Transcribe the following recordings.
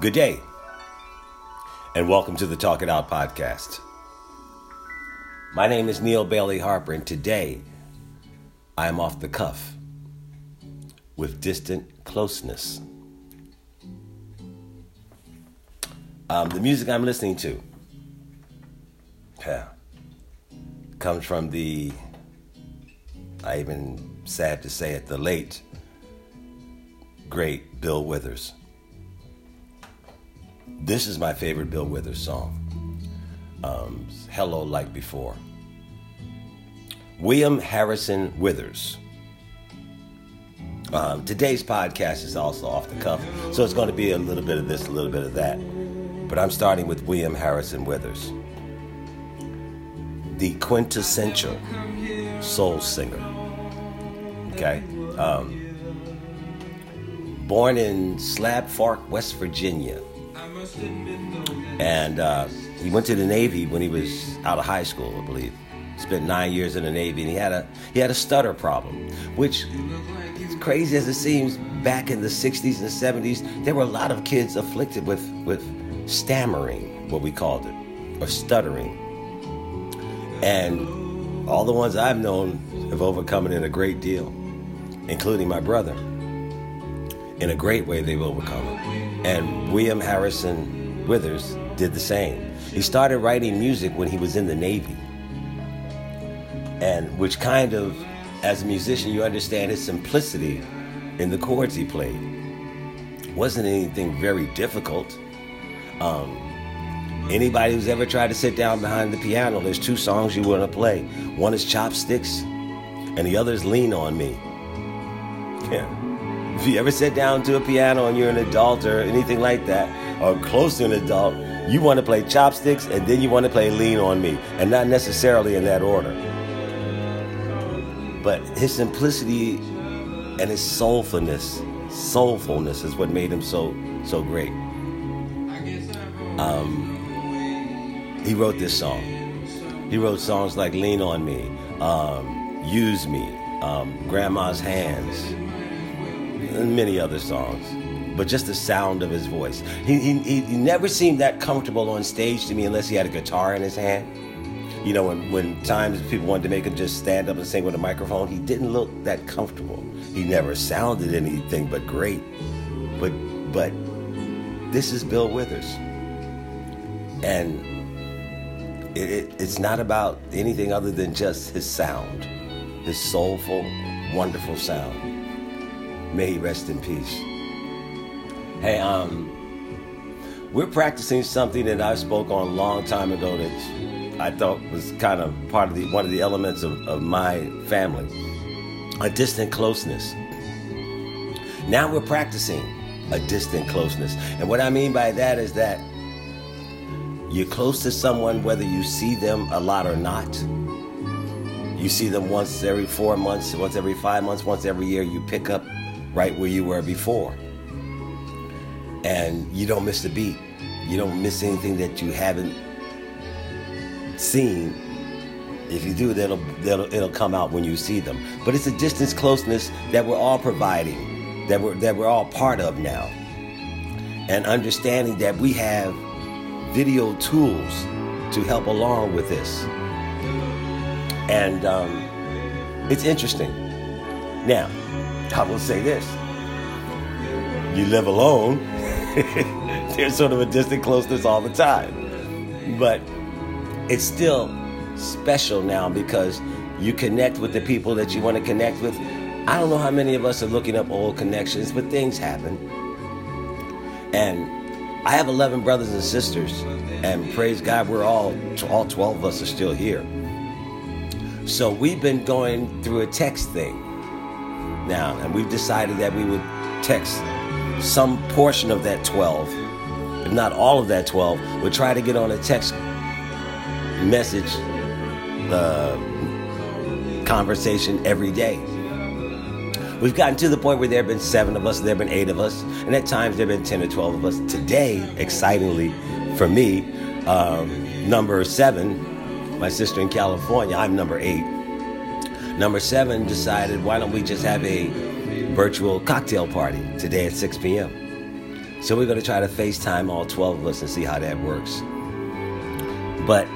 Good day, and welcome to the Talk It Out podcast. My name is Neal Bailey Harper, and today I am off the cuff with distant closeness. Um, the music I'm listening to yeah, comes from the, I even sad to say it, the late, great Bill Withers. This is my favorite Bill Withers song. Um, Hello Like Before. William Harrison Withers. Um, today's podcast is also off the cuff, so it's going to be a little bit of this, a little bit of that. But I'm starting with William Harrison Withers, the quintessential soul singer. Okay? Um, born in Slab Fork, West Virginia. And uh, he went to the Navy when he was out of high school, I believe. Spent nine years in the Navy, and he had a he had a stutter problem, which, as crazy as it seems, back in the '60s and '70s, there were a lot of kids afflicted with with stammering, what we called it, or stuttering. And all the ones I've known have overcome it in a great deal, including my brother. In a great way, they've overcome. And William Harrison Withers did the same. He started writing music when he was in the Navy. And which kind of, as a musician, you understand his simplicity in the chords he played. Wasn't anything very difficult. Um, anybody who's ever tried to sit down behind the piano, there's two songs you want to play. One is Chopsticks, and the other is Lean on Me. Yeah. If you ever sit down to a piano and you're an adult or anything like that, or close to an adult, you want to play Chopsticks and then you want to play Lean on Me, and not necessarily in that order. But his simplicity and his soulfulness, soulfulness is what made him so so great. Um, he wrote this song. He wrote songs like "Lean on Me," um, "Use Me," um, "Grandma's Hands," and many other songs. But just the sound of his voice. He, he, he never seemed that comfortable on stage to me unless he had a guitar in his hand. You know, when, when times people wanted to make him just stand up and sing with a microphone, he didn't look that comfortable. He never sounded anything but great. But but this is Bill Withers. And it, it, it's not about anything other than just his sound, his soulful, wonderful sound. May he rest in peace. Hey, um, we're practicing something that I spoke on a long time ago that I thought was kind of part of the one of the elements of, of my family. A distant closeness. Now we're practicing a distant closeness. And what I mean by that is that you're close to someone whether you see them a lot or not. You see them once every four months, once every five months, once every year. You pick up right where you were before. And you don't miss the beat. You don't miss anything that you haven't seen. If you do, that'll, that'll it'll come out when you see them. But it's a distance closeness that we're all providing, that we're that we're all part of now. And understanding that we have video tools to help along with this. And um, it's interesting. Now, I will say this. You live alone, there's sort of a distant closeness all the time. But it's still special now because you connect with the people that you want to connect with. I don't know how many of us are looking up old connections, but things happen. And I have 11 brothers and sisters, and praise God, we're all, all 12 of us are still here. So we've been going through a text thing now, and we've decided that we would text some portion of that 12, if not all of that 12, we'll try to get on a text message uh, conversation every day. We've gotten to the point where there have been seven of us, there have been eight of us, and at times there have been 10 or 12 of us. Today, excitingly for me, um, number seven, my sister in California, I'm number eight. Number seven decided, why don't we just have a virtual cocktail party today at 6 p.m.? So we're going to try to FaceTime all 12 of us and see how that works. But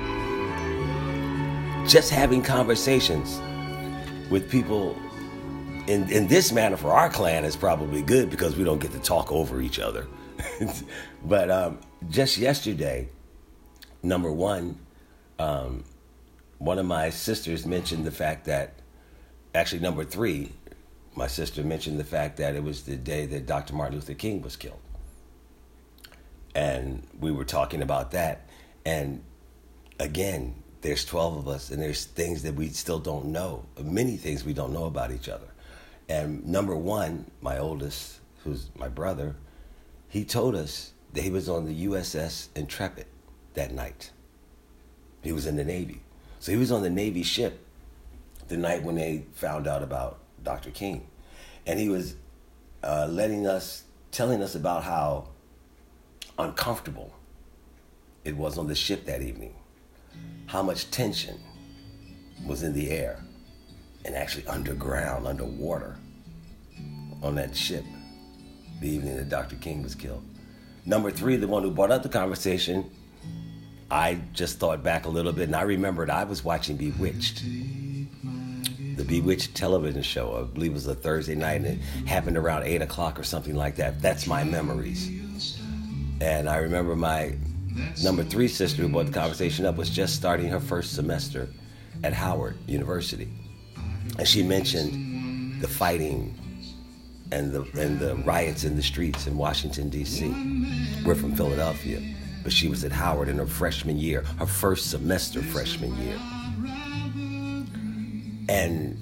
just having conversations with people in, in this manner for our clan is probably good because we don't get to talk over each other. but um, just yesterday, number one, um, one of my sisters mentioned the fact that, actually, number three, my sister mentioned the fact that it was the day that Dr. Martin Luther King was killed. And we were talking about that. And again, there's 12 of us, and there's things that we still don't know, many things we don't know about each other. And number one, my oldest, who's my brother, he told us that he was on the USS Intrepid that night. He was in the Navy. So he was on the Navy ship the night when they found out about Dr. King. And he was uh, letting us, telling us about how uncomfortable it was on the ship that evening how much tension was in the air and actually underground, underwater on that ship the evening that Dr. King was killed. Number three, the one who brought up the conversation, I just thought back a little bit and I remembered I was watching Bewitched. The Bewitched television show, I believe it was a Thursday night and it happened around 8 o'clock or something like that. That's my memories. And I remember my Number three sister who brought the conversation up was just starting her first semester at Howard University. And she mentioned the fighting and the, and the riots in the streets in Washington, D.C. We're from Philadelphia, but she was at Howard in her freshman year, her first semester freshman year. And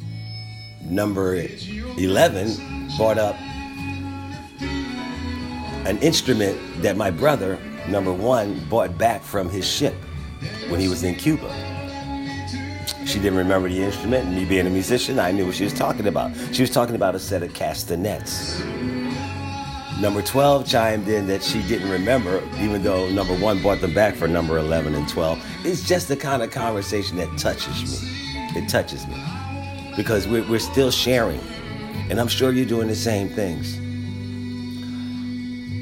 number 11 brought up an instrument that my brother number one, bought back from his ship when he was in Cuba. She didn't remember the instrument, and me being a musician, I knew what she was talking about. She was talking about a set of castanets. Number 12 chimed in that she didn't remember, even though number one bought them back for number 11 and 12. It's just the kind of conversation that touches me. It touches me because we're, we're still sharing, and I'm sure you're doing the same things.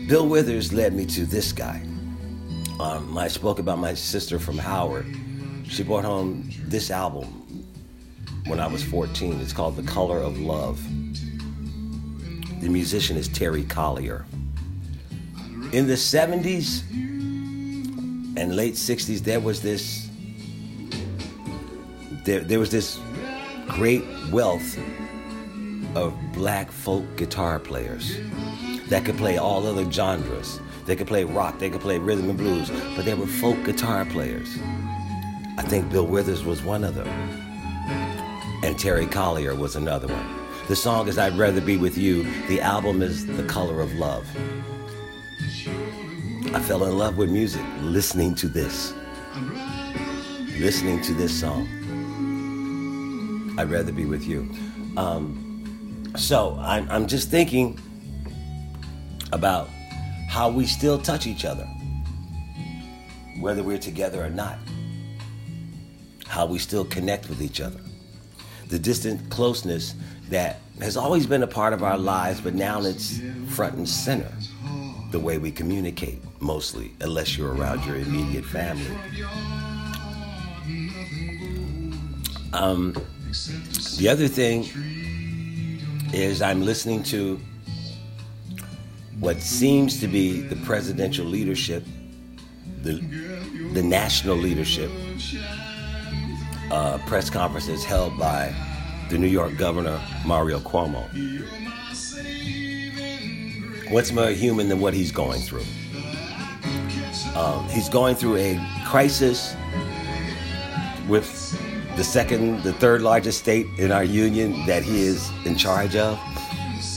Bill Withers led me to this guy. Um, I spoke about my sister from Howard. She brought home this album when I was 14. It's called The Color of Love. The musician is Terry Callier. In the 70s and late 60s, there was this there, there was this great wealth of black folk guitar players that could play all other genres. They could play rock, they could play rhythm and blues, but they were folk guitar players. I think Bill Withers was one of them. And Terry Callier was another one. The song is I'd Rather Be With You. The album is The Color of Love. I fell in love with music listening to this. Listening to this song. I'd rather be with you. Um, so I'm, I'm just thinking about how we still touch each other, whether we're together or not, how we still connect with each other, the distant closeness that has always been a part of our lives, but now it's front and center, the way we communicate mostly, unless you're around your immediate family. Um, the other thing is I'm listening to what seems to be the presidential leadership, the, the national leadership, uh, press conferences held by the New York governor, Mario Cuomo. What's more human than what he's going through? Um, he's going through a crisis with the second, the third largest state in our union that he is in charge of.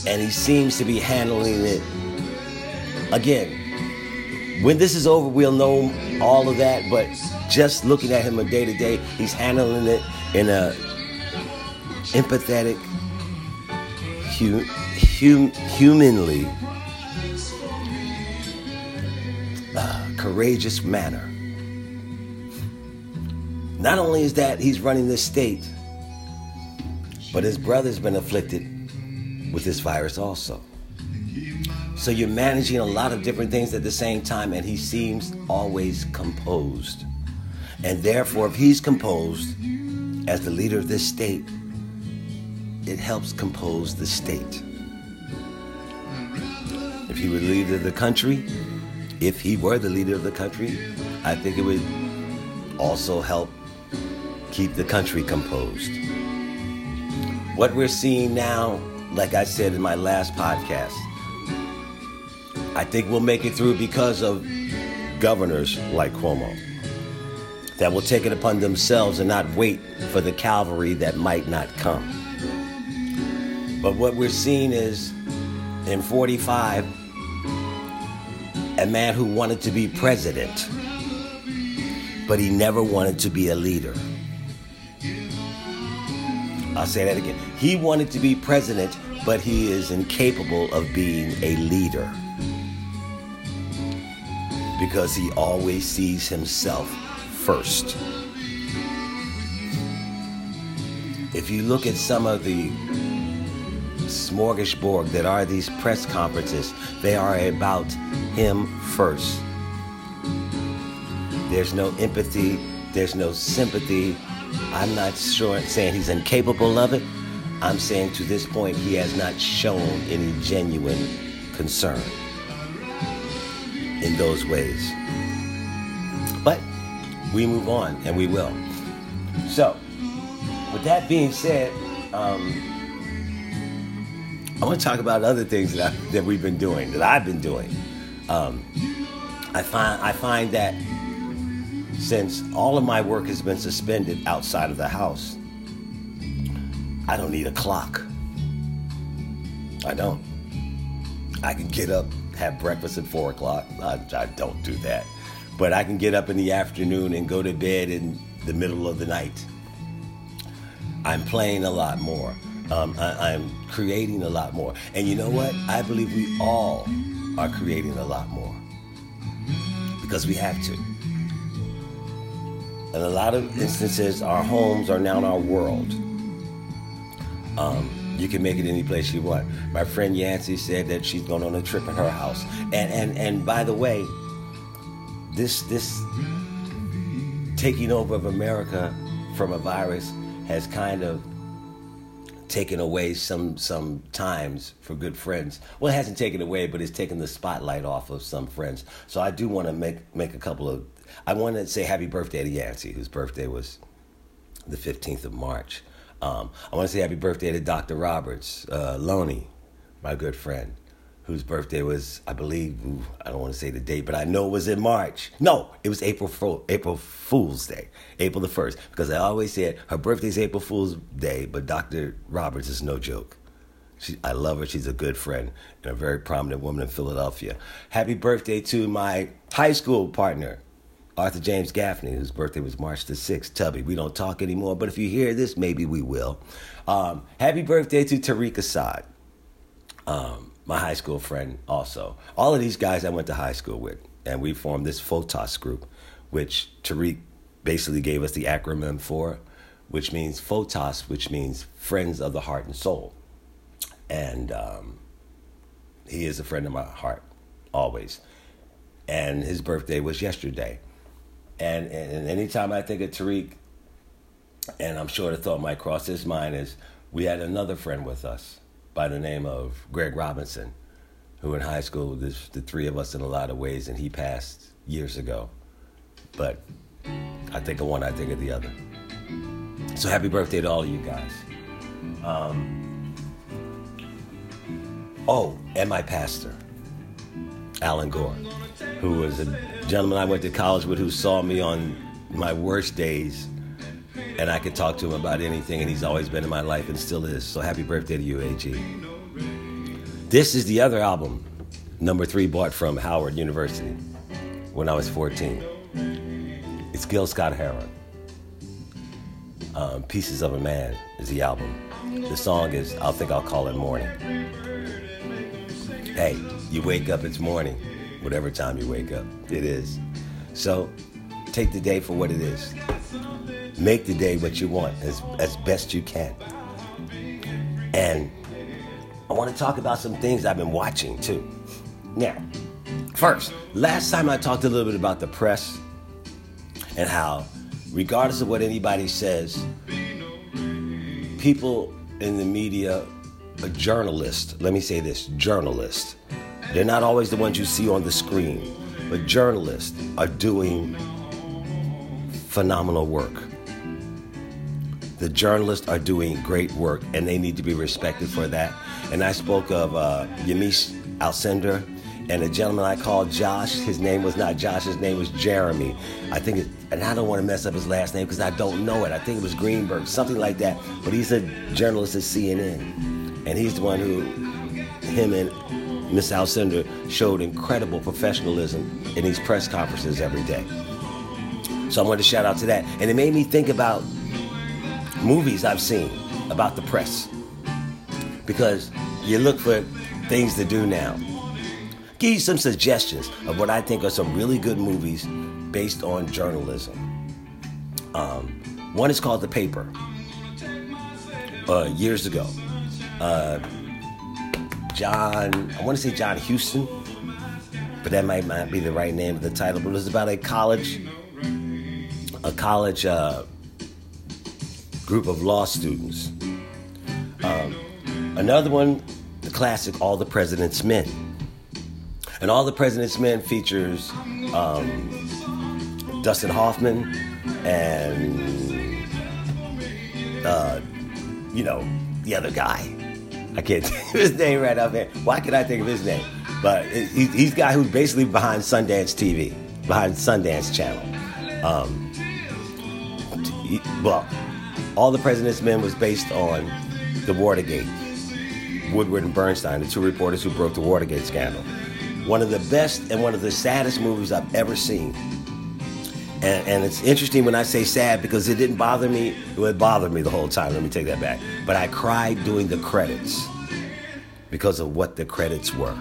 And he seems to be handling it again, when this is over, we'll know all of that. But just looking at him a day to day, he's handling it in a empathetic, hu- hum- humanly uh, courageous manner. Not only is that he's running this state, but his brother's been afflicted with this virus also. So you're managing a lot of different things at the same time, and he seems always composed. And therefore, if he's composed as the leader of this state, it helps compose the state. If he were the leader of the country, if he were the leader of the country, I think it would also help keep the country composed. What we're seeing now, like I said in my last podcast, I think we'll make it through because of governors like Cuomo that will take it upon themselves and not wait for the cavalry that might not come. But what we're seeing is in 45, a man who wanted to be president, but he never wanted to be a leader. I'll say that again. He wanted to be president, but he is incapable of being a leader because he always sees himself first. If you look at some of the smorgasbord that are these press conferences, they are about him first. There's no empathy, there's no sympathy. I'm not sure saying he's incapable of it. I'm saying to this point he has not shown any genuine concern in those ways. But we move on, and we will. So, with that being said, um, I want to talk about other things that, I, that we've been doing, that I've been doing. Um, I find I find that since all of my work has been suspended outside of the house, I don't need a clock. I don't. I can get up, have breakfast at four o'clock. I, I don't do that. But I can get up in the afternoon and go to bed in the middle of the night. I'm playing a lot more. Um, I, I'm creating a lot more. And you know what? I believe we all are creating a lot more because we have to. In a lot of instances, our homes are now in our world. Um, you can make it any place you want. My friend Yancy said that she's going on a trip in her house. And and and by the way, this this taking over of America from a virus has kind of taken away some some times for good friends. Well, it hasn't taken away, but it's taken the spotlight off of some friends. So I do want to make make a couple of. I want to say happy birthday to Yancy, whose birthday was the fifteenth of March. Um, I want to say happy birthday to Dr. Roberts, uh, Loney, my good friend whose birthday was, I believe, ooh, I don't want to say the date, but I know it was in March. No, it was April Fool, April Fool's Day, April the first, because I always said her birthday's April Fool's Day, but Dr. Roberts is no joke. She, I love her. She's a good friend and a very prominent woman in Philadelphia. Happy birthday to my high school partner, Arthur James Gaffney, whose birthday was March the 6th. Tubby, we don't talk anymore, but if you hear this, maybe we will. Um, happy birthday to Tariq Assad. Um, my high school friend also. All of these guys I went to high school with, and we formed this FOTOS group, which Tariq basically gave us the acronym for, which means FOTOS, which means Friends of the Heart and Soul. And um, he is a friend of my heart, always. And his birthday was yesterday. And, and anytime I think of Tariq, and I'm sure the thought might cross his mind is we had another friend with us by the name of Greg Robinson, who in high school, there's the three of us in a lot of ways, and he passed years ago. But I think of one, I think of the other. So happy birthday to all of you guys. Um, oh, and my pastor, Alan Gore, who was a gentleman I went to college with who saw me on my worst days and I could talk to him about anything, and he's always been in my life and still is. So happy birthday to you, AG. This is the other album, number three, bought from Howard University when I was 14. It's Gil Scott Heron. Um, Pieces of a Man is the album. The song is I'll Think I'll Call It Morning. Hey, you wake up, it's morning. Whatever time you wake up, it is. So take the day for what it is make the day what you want as, as best you can. And I want to talk about some things I've been watching too. Now, first, last time I talked a little bit about the press and how, regardless of what anybody says, people in the media, a journalist, let me say this journalists, they're not always the ones you see on the screen, but journalists are doing phenomenal work. The journalists are doing great work and they need to be respected for that. And I spoke of uh, Yamiche Alcindor and a gentleman I called Josh. His name was not Josh, his name was Jeremy. I think, it, and I don't want to mess up his last name because I don't know it. I think it was Greenberg, something like that. But he's a journalist at CNN. And he's the one who, him and Miss Alcindor showed incredible professionalism in these press conferences every day. So I wanted to shout out to that. And it made me think about movies I've seen about the press. Because you look for things to do now. Give you some suggestions of what I think are some really good movies based on journalism. Um, one is called The Paper. Uh, years ago, uh, John, I want to say John Houston, but that might not be the right name of the title. But it was about a college, a college uh, group of law students. Um, another one, the classic All the President's Men. And All the President's Men features um, Dustin Hoffman and, uh, you know, the other guy. I can't think of his name right off here. Why can I think of his name? But he, he's the guy who's basically behind Sundance TV, behind Sundance Channel. Um, he, well, All the President's Men was based on the Watergate. Woodward and Bernstein, the two reporters who broke the Watergate scandal. One of the best and one of the saddest movies I've ever seen. And, and, it's interesting when I say sad because it didn't bother me. It would bother me the whole time. Let me take that back. But I cried doing the credits because of what the credits were.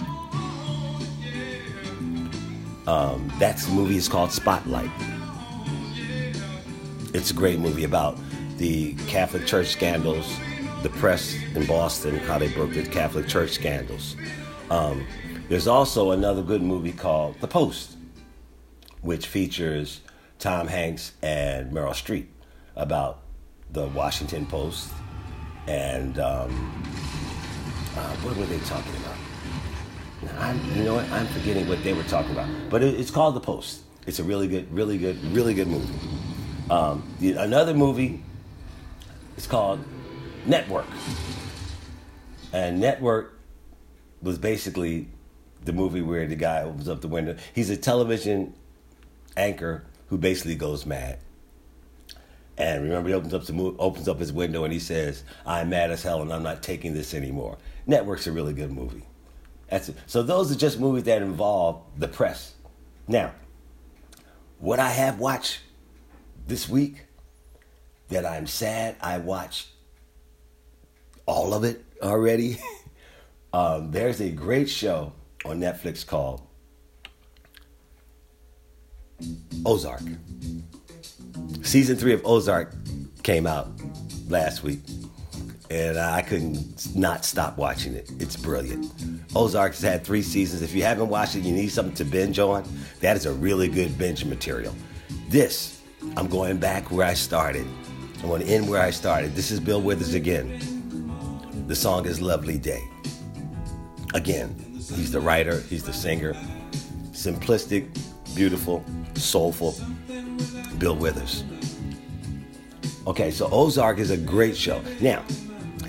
Um, that movie is called Spotlight. It's a great movie about the Catholic Church scandals, the press in Boston, how they broke the Catholic Church scandals. Um, there's also another good movie called The Post, which features Tom Hanks and Meryl Streep about the Washington Post and um, uh, what were they talking about? I'm, you know what? I'm forgetting what they were talking about. But it, it's called The Post. It's a really good, really good, really good movie. Um, the, another movie is called Network. And Network was basically the movie where the guy opens up the window. He's a television anchor who basically goes mad. And remember, he opens up the opens up his window and he says, "I'm mad as hell and I'm not taking this anymore." Network's a really good movie. That's it. So those are just movies that involve the press. Now, what I have watched this week that I'm sad I watched all of it already. um, there's a great show on Netflix called Ozark. Season three of Ozark came out last week, and I couldn't not stop watching it. It's brilliant. Ozark has had three seasons. If you haven't watched it, you need something to binge on. That is a really good binge material. This, I'm going back where I started. I want to end where I started. This is Bill Withers again. The song is Lovely Day. Again, he's the writer, he's the singer. Simplistic, beautiful, soulful. Bill Withers. Okay, so Ozark is a great show. Now,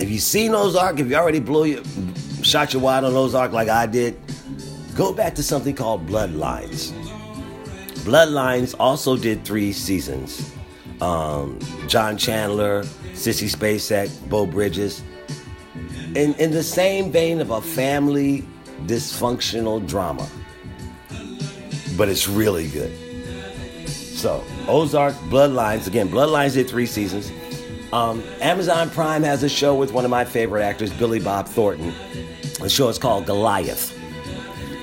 if you've seen Ozark, if you already blew your, shot your wad on Ozark like I did, go back to something called Bloodlines. Bloodlines also did three seasons. Um, John Chandler, Sissy Spacek, Beau Bridges. In, in the same vein of a family dysfunctional drama. But it's really good. So, Ozark, Bloodlines. Again, Bloodlines did three seasons. Um, Amazon Prime has a show with one of my favorite actors, Billy Bob Thornton. The show is called Goliath.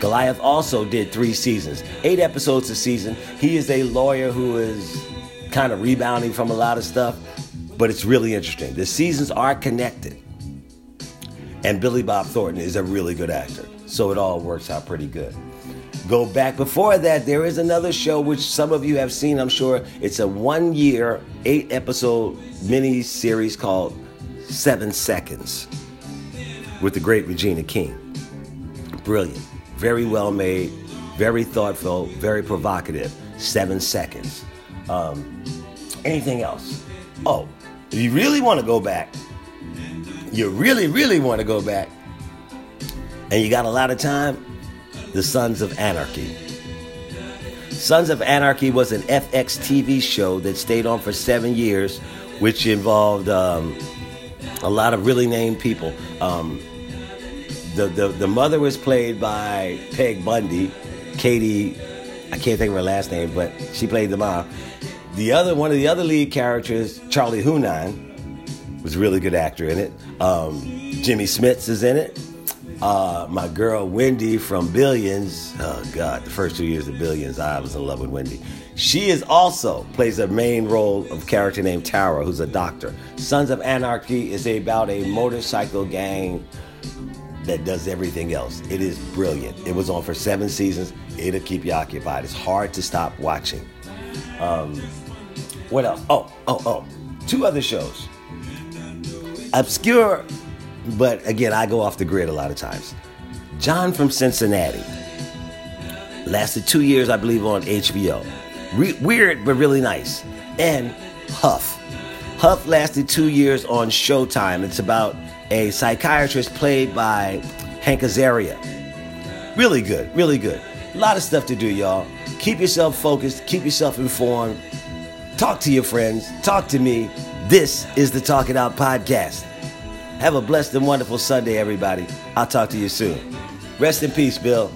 Goliath also did three seasons, eight episodes a season. He is a lawyer who is kind of rebounding from a lot of stuff, but it's really interesting. The seasons are connected. And Billy Bob Thornton is a really good actor. So it all works out pretty good. Go back before that, there is another show which some of you have seen, I'm sure. It's a one year, eight episode mini series called Seven Seconds with the great Regina King. Brilliant, very well made, very thoughtful, very provocative. Seven Seconds. Um, anything else? Oh, if you really want to go back, you really, really want to go back, and you got a lot of time, The Sons of Anarchy. Sons of Anarchy was an FX TV show that stayed on for seven years, which involved um, a lot of really named people. Um, the, the, the mother was played by Peg Bundy, Katie, I can't think of her last name, but she played the mom. The other one of the other lead characters, Charlie Hunnam, was a really good actor in it. Um, Jimmy Smits is in it. Uh, my girl Wendy from Billions. Oh God, the first two years of Billions, I was in love with Wendy. She is also plays a main role of character named Tara, who's a doctor. Sons of Anarchy is about a motorcycle gang that does everything else. It is brilliant. It was on for seven seasons. It'll keep you occupied. It's hard to stop watching. Um, what else? Oh, oh, oh. Two other shows. Obscure, but again, I go off the grid a lot of times. John from Cincinnati. Lasted two years, I believe, on HBO. Re- weird, but really nice. And Huff. Huff lasted two years on Showtime. It's about a psychiatrist played by Hank Azaria. Really good, really good. A lot of stuff to do, y'all. Keep yourself focused, keep yourself informed. Talk to your friends, talk to me. This is the Talk It Out podcast. Have a blessed and wonderful Sunday, everybody. I'll talk to you soon. Rest in peace, Bill.